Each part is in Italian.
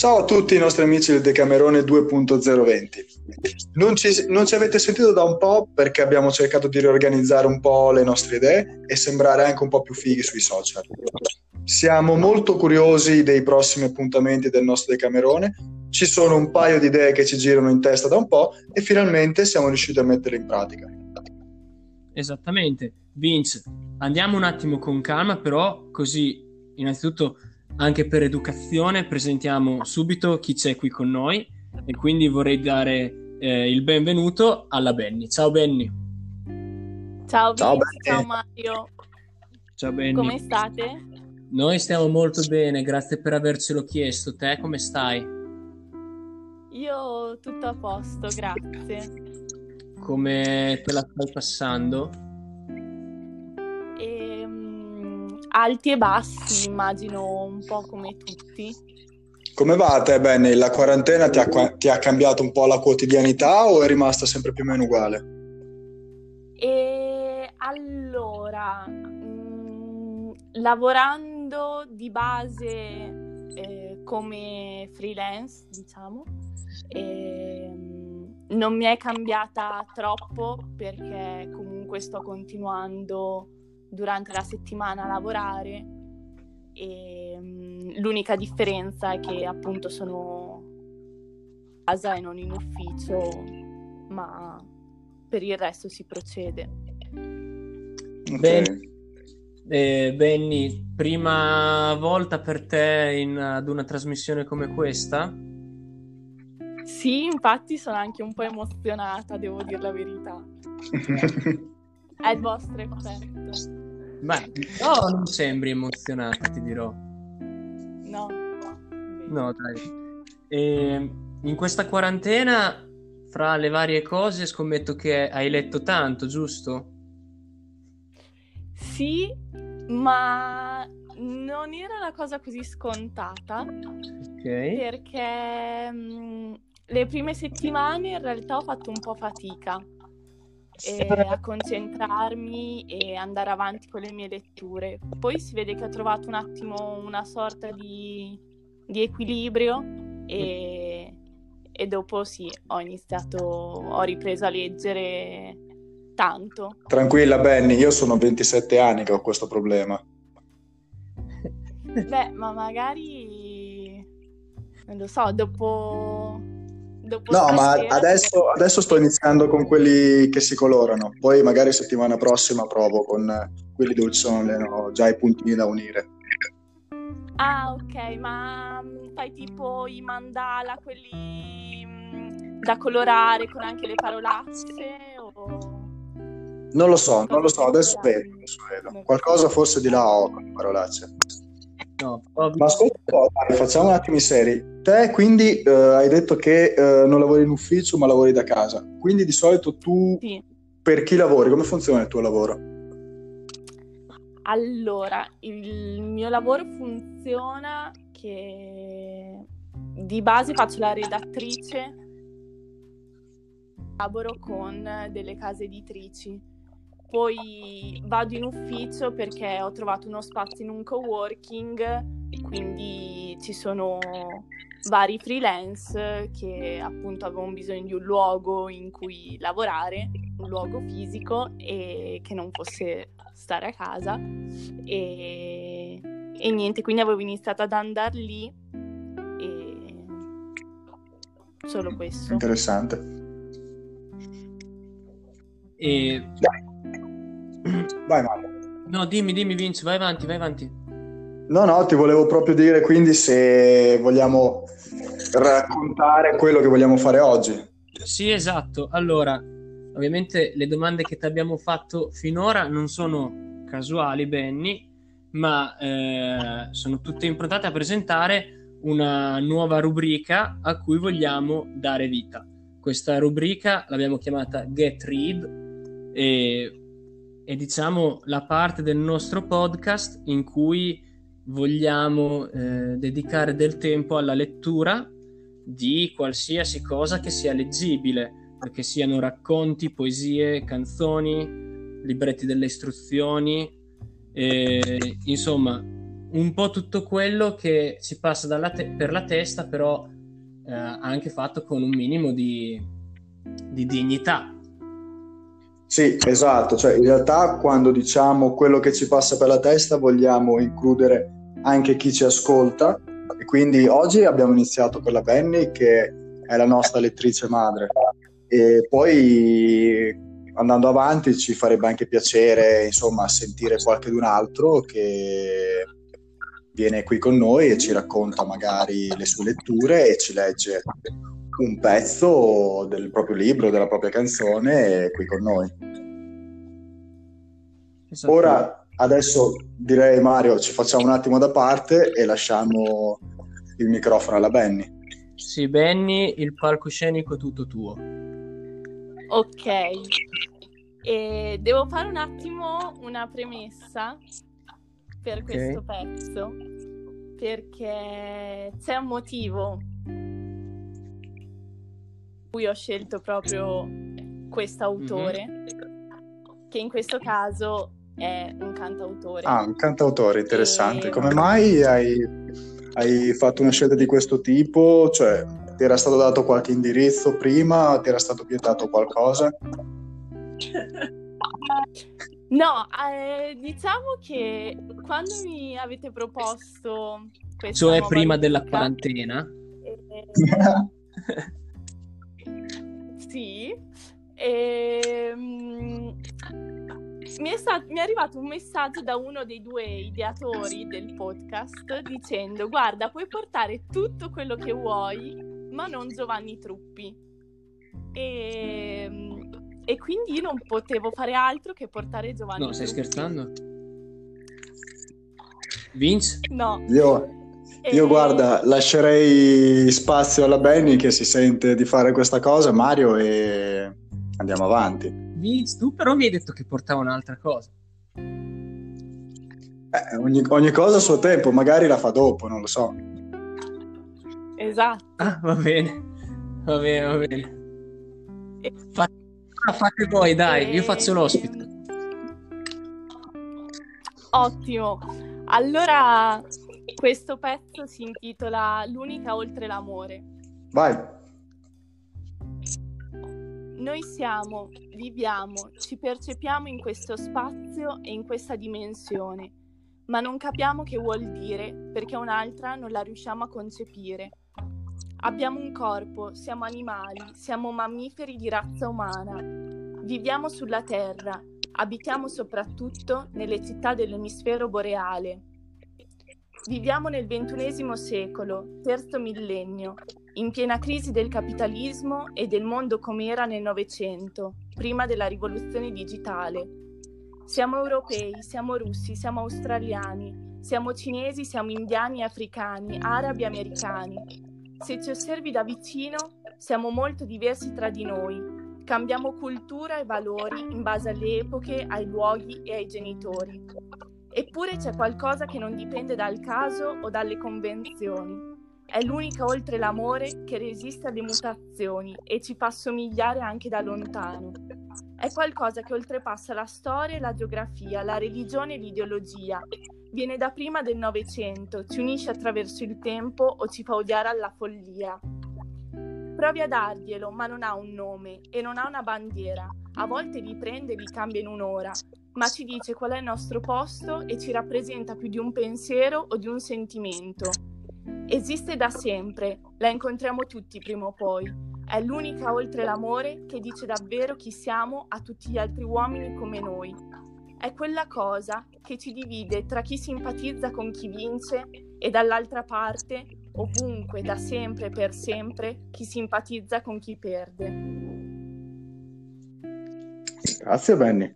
Ciao a tutti i nostri amici del Decamerone 2.020. Non ci, non ci, avete sentito da un po' perché abbiamo cercato di riorganizzare un po' le nostre idee e sembrare anche un po' più fighi sui social. Siamo molto curiosi dei prossimi appuntamenti del nostro Decamerone. Ci sono un paio di idee che ci girano in testa da un po' e finalmente siamo riusciti a metterle in pratica. Esattamente. Vince, andiamo un attimo con calma, però così innanzitutto anche per educazione presentiamo subito chi c'è qui con noi e quindi vorrei dare eh, il benvenuto alla Benny. Ciao Benny. Ciao, ciao, ciao Mario. Ciao Benny. Come state? Noi stiamo molto bene, grazie per avercelo chiesto. Te come stai? Io tutto a posto, grazie. Come te la stai passando? Alti e bassi, immagino un po' come tutti. Come va a te, Benny? La quarantena ti ha, ti ha, cambiato un po' la quotidianità o è rimasta sempre più o meno uguale? E allora, mh, mm, lavorando di base eh, come freelance, diciamo, eh, non mi è cambiata troppo perché comunque sto continuando durante la settimana a lavorare e um, l'unica differenza è che appunto sono a casa e non in ufficio, ma per il resto si procede. Okay. Ben, eh, Benny, prima volta per te in, ad una trasmissione come questa? Sì, infatti sono anche un po' emozionata, devo dire la verità. È il vostro effetto. Beh, no, non sembri emozionato, ti dirò. No. No, dai. E in questa quarantena, fra le varie cose, scommetto che hai letto tanto, giusto? Sì, ma non era una cosa così scontata. Ok. Perché mh, le prime settimane in realtà ho fatto un po' fatica e a concentrarmi e andare avanti con le mie letture. Poi si vede che ho trovato un attimo una sorta di, di equilibrio e, e, dopo sì, ho iniziato, ho ripreso a leggere tanto. Tranquilla Benny, io sono 27 anni che ho questo problema. Beh, ma magari, non lo so, dopo Dopo no, ma adesso, adesso, sto iniziando con quelli che si colorano, poi magari settimana prossima provo con quelli dove ci sono già i puntini da unire. Ah, ok, ma mm, fai tipo i mandala, quelli mm, da colorare con anche le parolacce o... Non lo so, non lo so, adesso vedo, adesso vedo. Qualcosa forse di là ho con le parolacce. No, Ma ascolta, dai, facciamo un attimo i seri. Te quindi eh, hai detto che eh, non lavori in ufficio ma lavori da casa. Quindi di solito tu sì. per chi lavori? Come funziona il tuo lavoro? Allora, il mio lavoro funziona che di base faccio la redattrice, lavoro con delle case editrici poi vado in ufficio perché ho trovato uno spazio in un coworking, quindi ci sono vari freelance che appunto avevano bisogno di un luogo in cui lavorare, un luogo fisico e che non fosse stare a casa e, e niente, quindi avevo iniziato ad andare lì e solo questo. Interessante. E Vai Mario. No, dimmi, dimmi Vince, vai avanti, vai avanti. No, no, ti volevo proprio dire quindi se vogliamo raccontare quello che vogliamo fare oggi. Sì, esatto. Allora, ovviamente le domande che ti abbiamo fatto finora non sono casuali, Benny, ma eh, sono tutte improntate a presentare una nuova rubrica a cui vogliamo dare vita. Questa rubrica l'abbiamo chiamata Get Read e è diciamo la parte del nostro podcast in cui vogliamo eh, dedicare del tempo alla lettura di qualsiasi cosa che sia leggibile, che siano racconti, poesie, canzoni, libretti delle istruzioni, eh, insomma un po' tutto quello che ci passa te- per la testa, però eh, anche fatto con un minimo di, di dignità. Sì, esatto, cioè in realtà quando diciamo quello che ci passa per la testa vogliamo includere anche chi ci ascolta. E quindi oggi abbiamo iniziato con la Benny che è la nostra lettrice madre. E poi andando avanti ci farebbe anche piacere insomma sentire qualcun altro che viene qui con noi e ci racconta magari le sue letture e ci legge un pezzo del proprio libro, della propria canzone qui con noi. Esatto. Ora, adesso direi Mario, ci facciamo un attimo da parte e lasciamo il microfono alla Benny. Sì, Benny, il palcoscenico è tutto tuo. Ok, e devo fare un attimo una premessa per okay. questo pezzo, perché c'è un motivo cui ho scelto proprio questo autore, mm-hmm. che in questo caso è un cantautore. Ah, un cantautore, interessante. E... Come mai hai, hai, fatto una scelta di questo tipo? Cioè, ti era stato dato qualche indirizzo prima? Ti era stato vietato qualcosa? No, eh, diciamo che quando mi avete proposto Cioè prima della quarantena? Eh, sì. E, um, mi, è stato, mi è arrivato un messaggio da uno dei due ideatori del podcast dicendo guarda puoi portare tutto quello che vuoi ma non Giovanni Truppi e, e quindi io non potevo fare altro che portare Giovanni no stai scherzando? Vince? no io io guarda, lascerei spazio alla Benny che si sente di fare questa cosa, Mario, e andiamo avanti. Vince, tu però mi hai detto che portava un'altra cosa. Eh, ogni, ogni, cosa a suo tempo, magari la fa dopo, non lo so. Esatto. Ah, va bene, va bene, va bene. Fate, fate voi, dai, e... io faccio l'ospite. Ottimo. Allora, questo pezzo si intitola L'unica oltre l'amore. Vai. Noi siamo, viviamo, ci percepiamo in questo spazio e in questa dimensione, ma non capiamo che vuol dire perché un'altra non la riusciamo a concepire. Abbiamo un corpo, siamo animali, siamo mammiferi di razza umana. Viviamo sulla Terra, abitiamo soprattutto nelle città dell'emisfero boreale Viviamo nel ventunesimo secolo, terzo millennio, in piena crisi del capitalismo e del mondo come era nel Novecento, prima della rivoluzione digitale. Siamo europei, siamo russi, siamo australiani, siamo cinesi, siamo indiani, africani, arabi, americani. Se ci osservi da vicino, siamo molto diversi tra di noi. Cambiamo cultura e valori in base alle epoche, ai luoghi e ai genitori. Eppure c'è qualcosa che non dipende dal caso o dalle convenzioni. È l'unica oltre l'amore che resiste alle mutazioni e ci fa somigliare anche da lontano. È qualcosa che oltrepassa la storia la geografia, la religione e l'ideologia. Viene da prima del Novecento, ci unisce attraverso il tempo o ci fa odiare alla follia. Provi a darglielo, ma non ha un nome e non ha una bandiera. A volte li prende e li cambia in un'ora, ma ci dice qual è il nostro posto e ci rappresenta più di un pensiero o di un sentimento. Esiste da sempre, la incontriamo tutti prima o poi. È l'unica oltre l'amore che dice davvero chi siamo a tutti gli altri uomini come noi. È quella cosa che ci divide tra chi simpatizza con chi vince e dall'altra parte, ovunque, da sempre e per sempre, chi simpatizza con chi perde. Grazie Benny.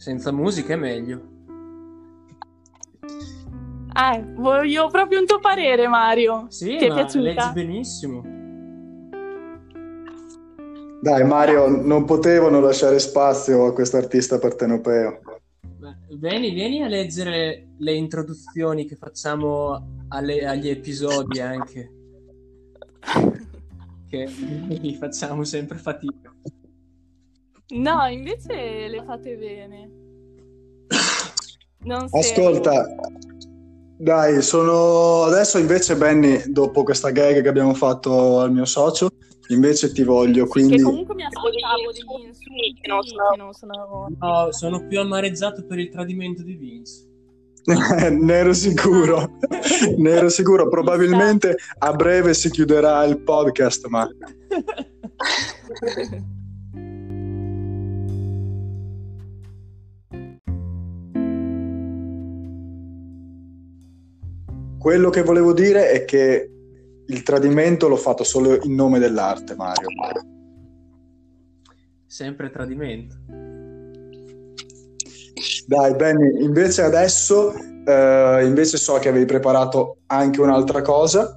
Senza musica è meglio. Ah, voglio proprio un tuo parere, Mario. Sì, Ti è piaciuta? leggi benissimo. Dai, Mario, non potevano lasciare spazio a questo artista partenopeo. Vieni, vieni a leggere le introduzioni che facciamo alle, agli episodi anche. che facciamo sempre fatica. No, invece le fate bene. Non Ascolta, Dai, sono adesso invece Benny, dopo questa gag che abbiamo fatto al mio socio, invece ti voglio quindi che comunque mi aspettavo degli insulti che non sono... No, sono più amareggiato per il tradimento di Vince. ne ero sicuro, ne ero sicuro, probabilmente a breve si chiuderà il podcast, ma quello che volevo dire è che il tradimento l'ho fatto solo in nome dell'arte, Mario. Sempre tradimento. Dai, Benny, invece adesso eh, invece so che avevi preparato anche un'altra cosa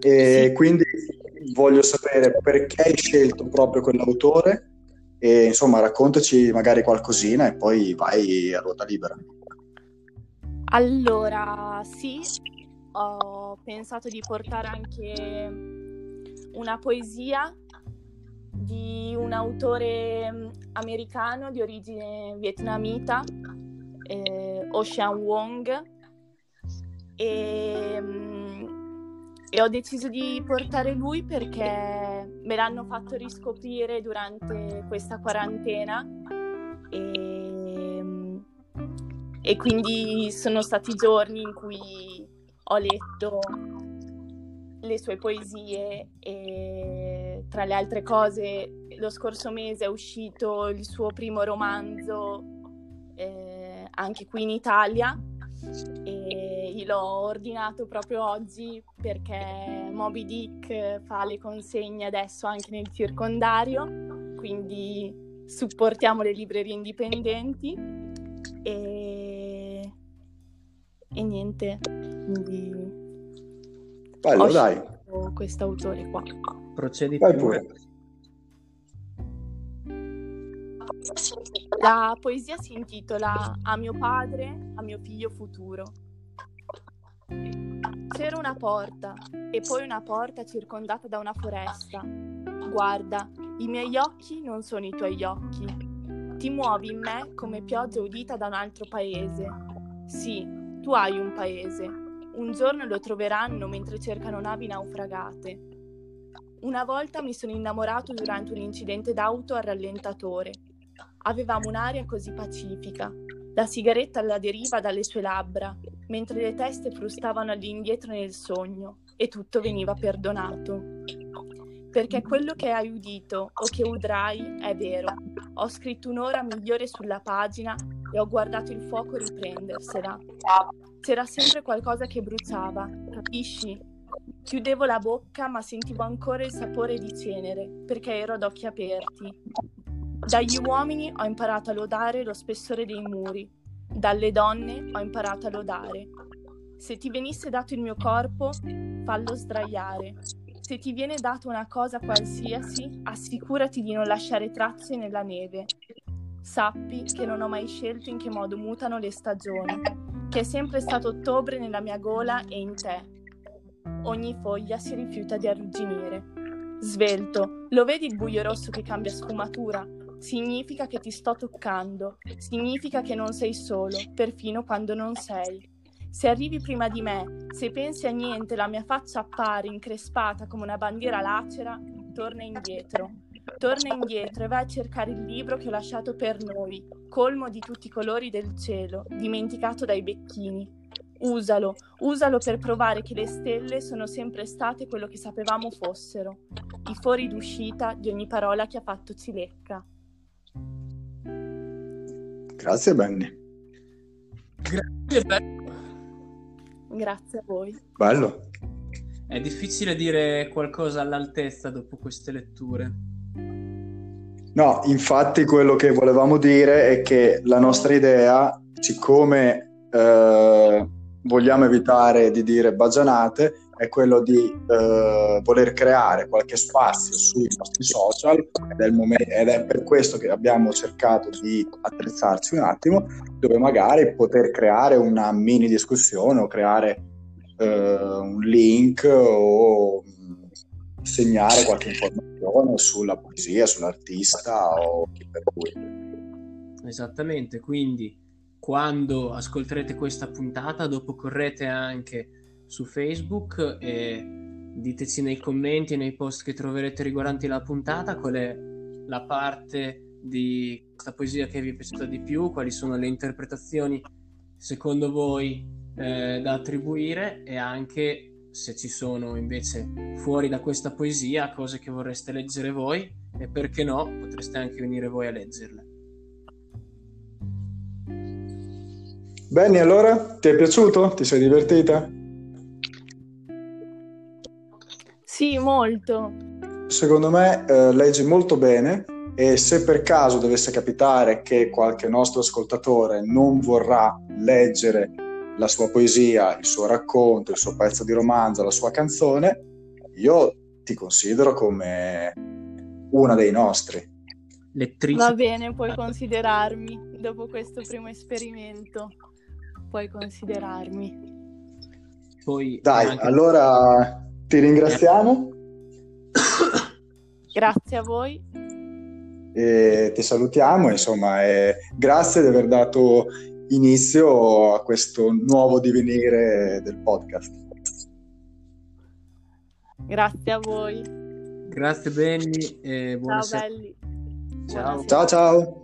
e Sì. quindi voglio sapere perché hai scelto proprio quell'autore e insomma raccontaci magari qualcosina e poi vai a ruota libera. Allora, sì, ho pensato di portare anche una poesia di un autore mm, americano di origine vietnamita, eh, Ocean Wong, e, mm, e ho deciso di portare lui perché me l'hanno fatto riscoprire durante questa quarantena e, e quindi sono stati giorni in cui ho letto le sue poesie e tra le altre cose lo scorso mese è uscito il suo primo romanzo eh, anche qui in Italia. E l'ho ordinato proprio oggi perché Moby Dick fa le consegne adesso anche nel circondario, quindi supportiamo le librerie indipendenti. E, e niente, quindi Bello, ho dai, questo autore qua. Procedi vai pure. La poesia si intitola A mio padre, a mio figlio futuro. C'era una porta e poi una porta circondata da una foresta. Guarda, i miei occhi non sono i tuoi occhi. Ti muovi in me come pioggia udita da un altro paese. Sì, tu hai un paese. Un giorno lo troveranno mentre cercano navi naufragate. Una volta mi sono innamorato durante un incidente d'auto al rallentatore. Avevamo un'aria così pacifica, la sigaretta alla deriva dalle sue labbra, mentre le teste frustavano all'indietro nel sogno e tutto veniva perdonato. Perché quello che hai udito o che udrai è vero. Ho scritto un'ora migliore sulla pagina e ho guardato il fuoco riprendersela. C'era sempre qualcosa che bruciava, capisci? Chiudevo la bocca ma sentivo ancora il sapore di cenere perché ero ad occhi aperti. Dagli uomini ho imparato a lodare lo spessore dei muri, dalle donne ho imparato a lodare. Se ti venisse dato il mio corpo, fallo sdraiare. Se ti viene data una cosa qualsiasi, assicurati di non lasciare tracce nella neve. Sappi che non ho mai scelto in che modo mutano le stagioni, che è sempre stato ottobre nella mia gola e in te. Ogni foglia si rifiuta di arrugginire. Svelto, lo vedi il buio rosso che cambia sfumatura? Significa che ti sto toccando, significa che non sei solo, perfino quando non sei. Se arrivi prima di me, se pensi a niente, la mia faccia appare increspata come una bandiera lacera, torna indietro. Torna indietro e vai a cercare il libro che ho lasciato per noi, colmo di tutti i colori del cielo, dimenticato dai becchini. Usalo, usalo per provare che le stelle sono sempre state quello che sapevamo fossero, i fori d'uscita di ogni parola che ha fatto Cilecca. Grazie Benny. Grazie, bello. Grazie a voi. Bello. È difficile dire qualcosa all'altezza dopo queste letture. No, infatti quello che volevamo dire è che la nostra idea, siccome eh, vogliamo evitare di dire baggianate, è quello di eh, voler creare qualche spazio sui nostri social ed è, il momen- ed è per questo che abbiamo cercato di attrezzarci un attimo, dove magari poter creare una mini discussione o creare eh, un link o segnare qualche informazione sulla poesia, sull'artista o chi per cui. Esattamente, quindi quando ascolterete questa puntata, dopo correte anche su Facebook e diteci nei commenti e nei post che troverete riguardanti la puntata qual è la parte di questa poesia che vi è piaciuta di più, quali sono le interpretazioni secondo voi eh, da attribuire e anche se ci sono invece fuori da questa poesia cose che vorreste leggere voi e perché no potreste anche venire voi a leggerle. Benny, allora ti è piaciuto? Ti sei divertita? Sì, molto. Secondo me eh, leggi molto bene e se per caso dovesse capitare che qualche nostro ascoltatore non vorrà leggere la sua poesia, il suo racconto, il suo pezzo di romanzo, la sua canzone, io ti considero come una dei nostri. Lettrice. Va bene, puoi considerarmi dopo questo primo esperimento puoi considerarmi. Poi Dai, anche... allora ti ringraziamo. Grazie a voi. E ti salutiamo, insomma, e grazie di aver dato inizio a questo nuovo divenire del podcast. Grazie a voi. Grazie Benny e buonasera. Ciao belli. Ciao ciao. ciao.